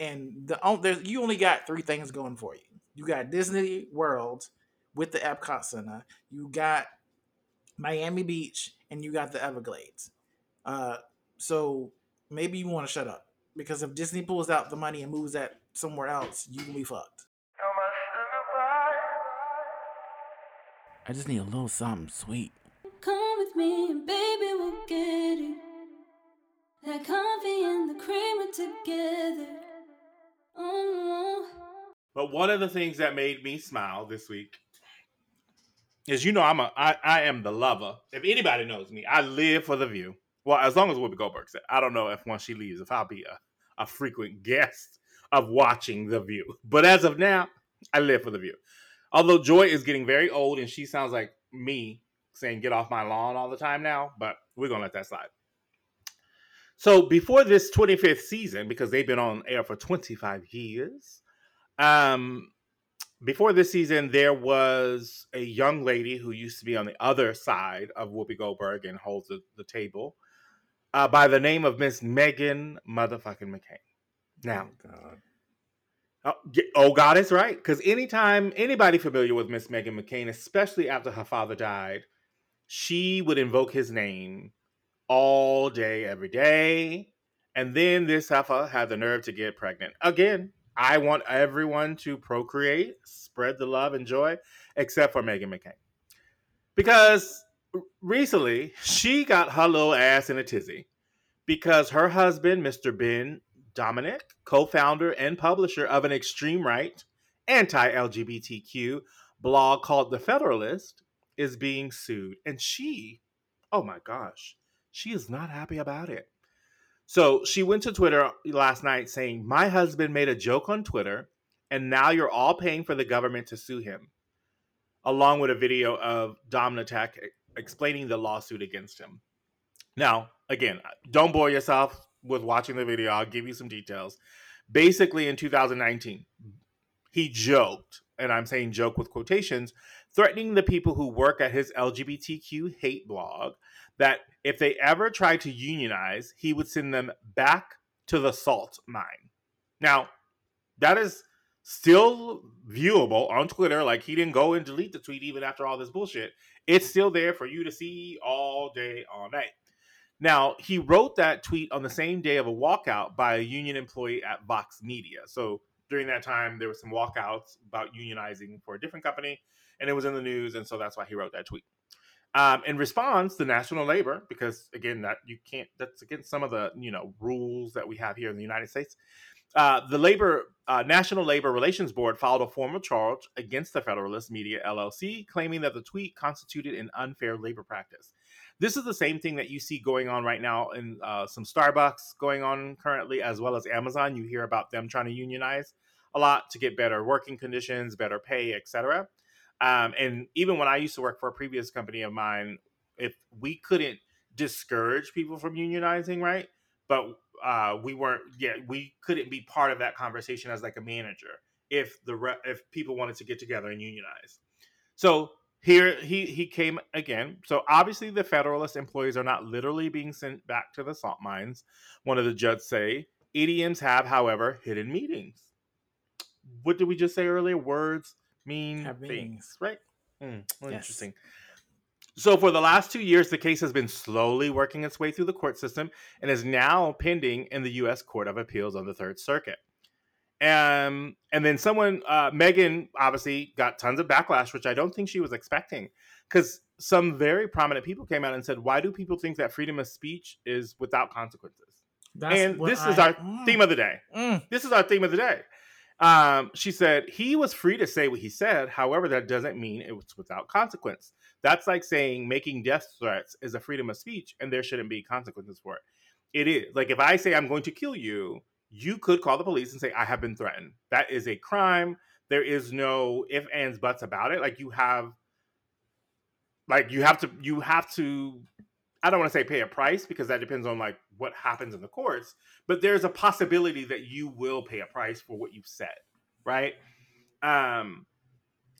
and the on- you only got three things going for you. You got Disney World with the Epcot Center. You got Miami Beach, and you got the Everglades. Uh, so maybe you want to shut up because if Disney pulls out the money and moves that somewhere else, you can be fucked. I just need a little something sweet. Come with me and baby we'll get it. That coffee and the together. Oh, But one of the things that made me smile this week is you know I'm a I, I am the lover. If anybody knows me, I live for the view. Well, as long as Whoopi Goldberg said. I don't know if once she leaves, if I'll be a, a frequent guest of watching the view. But as of now, I live for the view. Although Joy is getting very old and she sounds like me saying get off my lawn all the time now, but we're gonna let that slide. So before this 25th season, because they've been on air for 25 years, um, before this season, there was a young lady who used to be on the other side of Whoopi Goldberg and holds the, the table uh, by the name of Miss Meghan motherfucking McCain. Now, God. Oh, oh, God is right. Because anytime anybody familiar with Miss Meghan McCain, especially after her father died, she would invoke his name all day, every day. And then this heifer had the nerve to get pregnant. Again, I want everyone to procreate, spread the love and joy, except for Meghan McCain. Because recently she got her little ass in a tizzy because her husband, Mr. Ben Domenech, co founder and publisher of an extreme right, anti LGBTQ blog called The Federalist, is being sued. And she, oh my gosh, she is not happy about it. So she went to Twitter last night saying, My husband made a joke on Twitter, and now you're all paying for the government to sue him, along with a video of Domenech explaining the lawsuit against him. Now, again, don't bore yourself with watching the video. I'll give you some details. Basically, in 2019, he joked, and I'm saying joke with quotations, threatening the people who work at his LGBTQ hate blog that if they ever tried to unionize, he would send them back to the salt mine. Now, that is still viewable on Twitter. Like he didn't go and delete the tweet even after all this bullshit. It's still there for you to see all day, all night. Now, he wrote that tweet on the same day of a walkout by a union employee at Vox Media. So during that time, there were some walkouts about unionizing for a different company, and it was in the news, and so that's why he wrote that tweet. Um, in response, the National Labor, because again, that you can't, that's against some of the you know rules that we have here in the United States. Uh, the labor uh, National Labor Relations Board filed a formal charge against the Federalist Media LLC, claiming that the tweet constituted an unfair labor practice. This is the same thing that you see going on right now in uh, some Starbucks going on currently, as well as Amazon. You hear about them trying to unionize a lot to get better working conditions, better pay, etc. Um, and even when I used to work for a previous company of mine, if we couldn't discourage people from unionizing, right? But uh, we weren't, yeah, we couldn't be part of that conversation as like a manager if the re- if people wanted to get together and unionize. So here he he came again. So obviously the Federalist employees are not literally being sent back to the salt mines. One of the judges say EDMs have, however, hidden meetings. What did we just say earlier? Words mean things, meanings. right? Mm, Yes. Interesting. So for the last two years, the case has been slowly working its way through the court system and is now pending in the U.S. Court of Appeals on the Third Circuit. Um, and then someone, uh, Meghan, obviously got tons of backlash, which I don't think she was expecting, because some very prominent people came out and said, "Why do people think that freedom of speech is without consequences?" That's and this is our Mm, theme of the day. mm. This is our theme of the day. Um, she said he was free to say what he said. However, that doesn't mean it was without consequence. That's like saying making death threats is a freedom of speech, and there shouldn't be consequences for it. It is like if I say I'm going to kill you, you could call the police and say I have been threatened. That is a crime. There is no if ands buts about it. Like you have, like you have to, you have to. I don't want to say pay a price because that depends on like what happens in the courts, but there's a possibility that you will pay a price for what you've said, right? Um,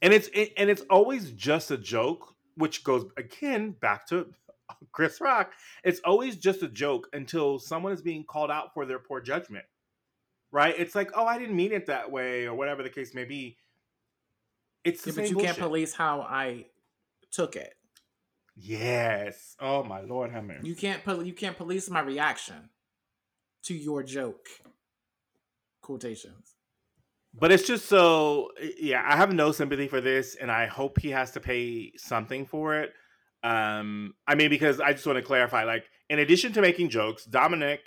and it's it, and it's always just a joke, which goes again back to <laughs> Chris Rock. It's always just a joke until someone is being called out for their poor judgment, right? It's like, oh, I didn't mean it that way, or whatever the case may be. It's the Yeah, same but you bullshit. can't police how I took it. Yes. Oh my lord, have mercy. You can't pol- you can't police my reaction to your joke. Quotations. But it's just so yeah, I have no sympathy for this and I hope he has to pay something for it. Um I mean because I just want to clarify like in addition to making jokes, Domenech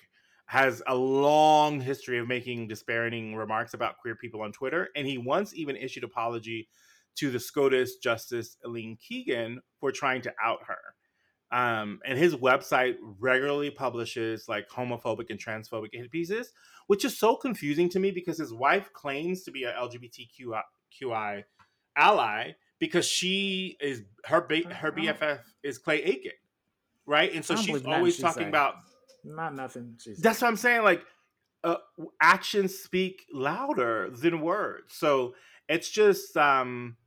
has a long history of making disparaging remarks about queer people on Twitter and he once even issued apology to the SCOTUS Justice Elena Kagan for trying to out her. Um, and his website regularly publishes like homophobic and transphobic hit pieces, which is so confusing to me because his wife claims to be a LGBTQI ally because she is her ba- her BFF is Clay Aiken, right? And so she's always she talking say. about Not nothing. She's that's what I'm saying. Like, uh, actions speak louder than words. So it's just, um,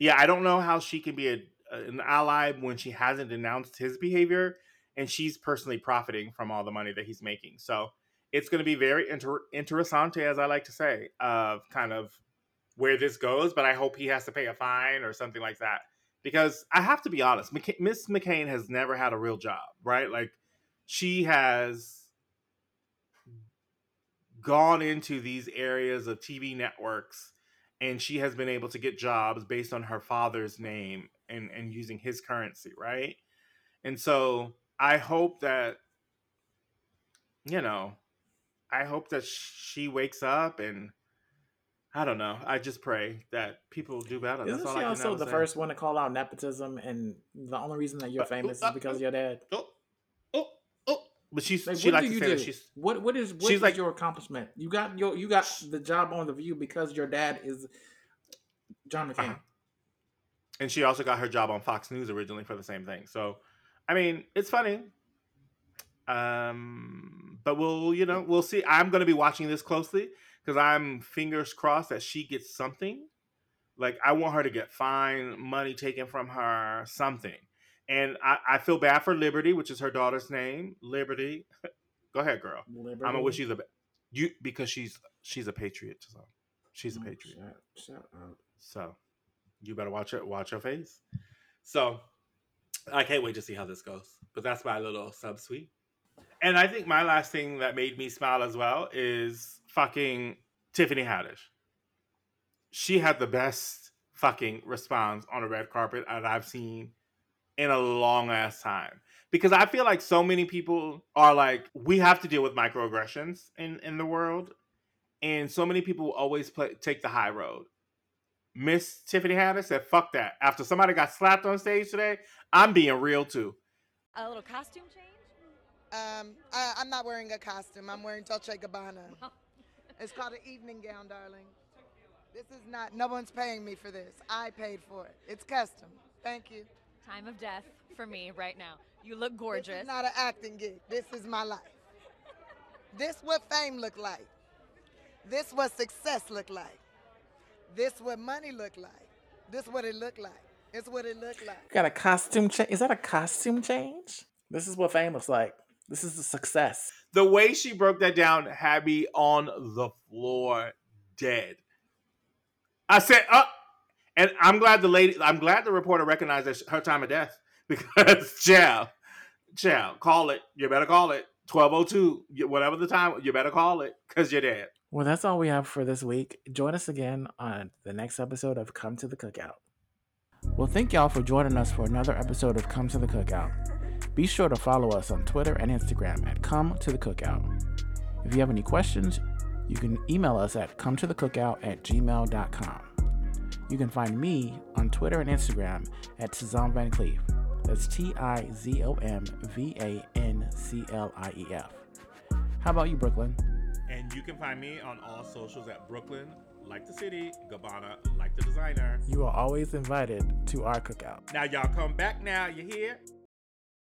yeah, I don't know how she can be a, an ally when she hasn't denounced his behavior, and she's personally profiting from all the money that he's making. So it's going to be very inter- interessante, as I like to say, of kind of where this goes. But I hope he has to pay a fine or something like that. Because I have to be honest, Miss McCain has never had a real job, right? Like she has gone into these areas of TV networks and she has been able to get jobs based on her father's name and, and using his currency, right? And so I hope that, you know, I hope that she wakes up and I don't know. I just pray that people do better. That's Isn't all she I also the first one to call out nepotism? And the only reason that you're famous uh, is because uh, of your dad. Oh! But she's Like, she what likes to you say do? that she's what what is what she's is like- your accomplishment? You got your you got the job on the View because your dad is John McCain. Uh-huh. and she also got her job on Fox News originally for the same thing. So, I mean, it's funny. Um, but we'll, you know, we'll see. I'm going to be watching this closely because I'm fingers crossed that she gets something. Like, I want her to get fine money taken from her, something. And I, I feel bad for Liberty, which is her daughter's name. Liberty, <laughs> go ahead, girl. I'm gonna wish you the you because she's she's a patriot. So she's a Oh, patriot. Shut, shut up. So you better watch it. Watch your face. So I can't wait to see how this goes. But that's my little sub suite. And I think my last thing that made me smile as well is fucking Tiffany Haddish. She had the best fucking response on a red carpet that I've seen in a long ass time. Because I feel like so many people are like, we have to deal with microaggressions in, in the world. And so many people always play, take the high road. Miss Tiffany Haddish said, fuck that. After somebody got slapped on stage today, I'm being real too. A little costume change? Um, I, I'm not wearing a costume. I'm wearing Dolce Gabbana. <laughs> It's called an evening gown, darling. This is not. No one's paying me for this. I paid for it. It's custom. Thank you. Time of death for me right now. You look This gorgeous. is not an acting gig. This is my life. This what fame look like. This what success look like. This what money look like. This what it look like. It's what it look like. Got a costume change? Is that a costume change? This is what fame looks like. This is the success. The way she broke that down had me on the floor dead. I said, uh, and I'm glad the lady, I'm glad the reporter recognized her time of death <laughs> because, chow, chow, call it. You better call it. 1202, y- whatever the time, you better call it because you're dead. Well, that's all we have for this week. Join us again on the next episode of Come to the Cookout. Well, thank y'all for joining us for another episode of Come to the Cookout. Be sure to follow us on Twitter and Instagram at Come to the Cookout. If you have any questions, you can email us at come to the cookout at gmail.com. You can find me on Twitter and Instagram at Tizom Van Clief. That's T I Z O M V A N C L I E F. How about you, Brooklyn? And you can find me on all socials at Brooklyn, like the city, Gabbana, like the designer. You are always invited to our cookout. Now, y'all come back now. You hear?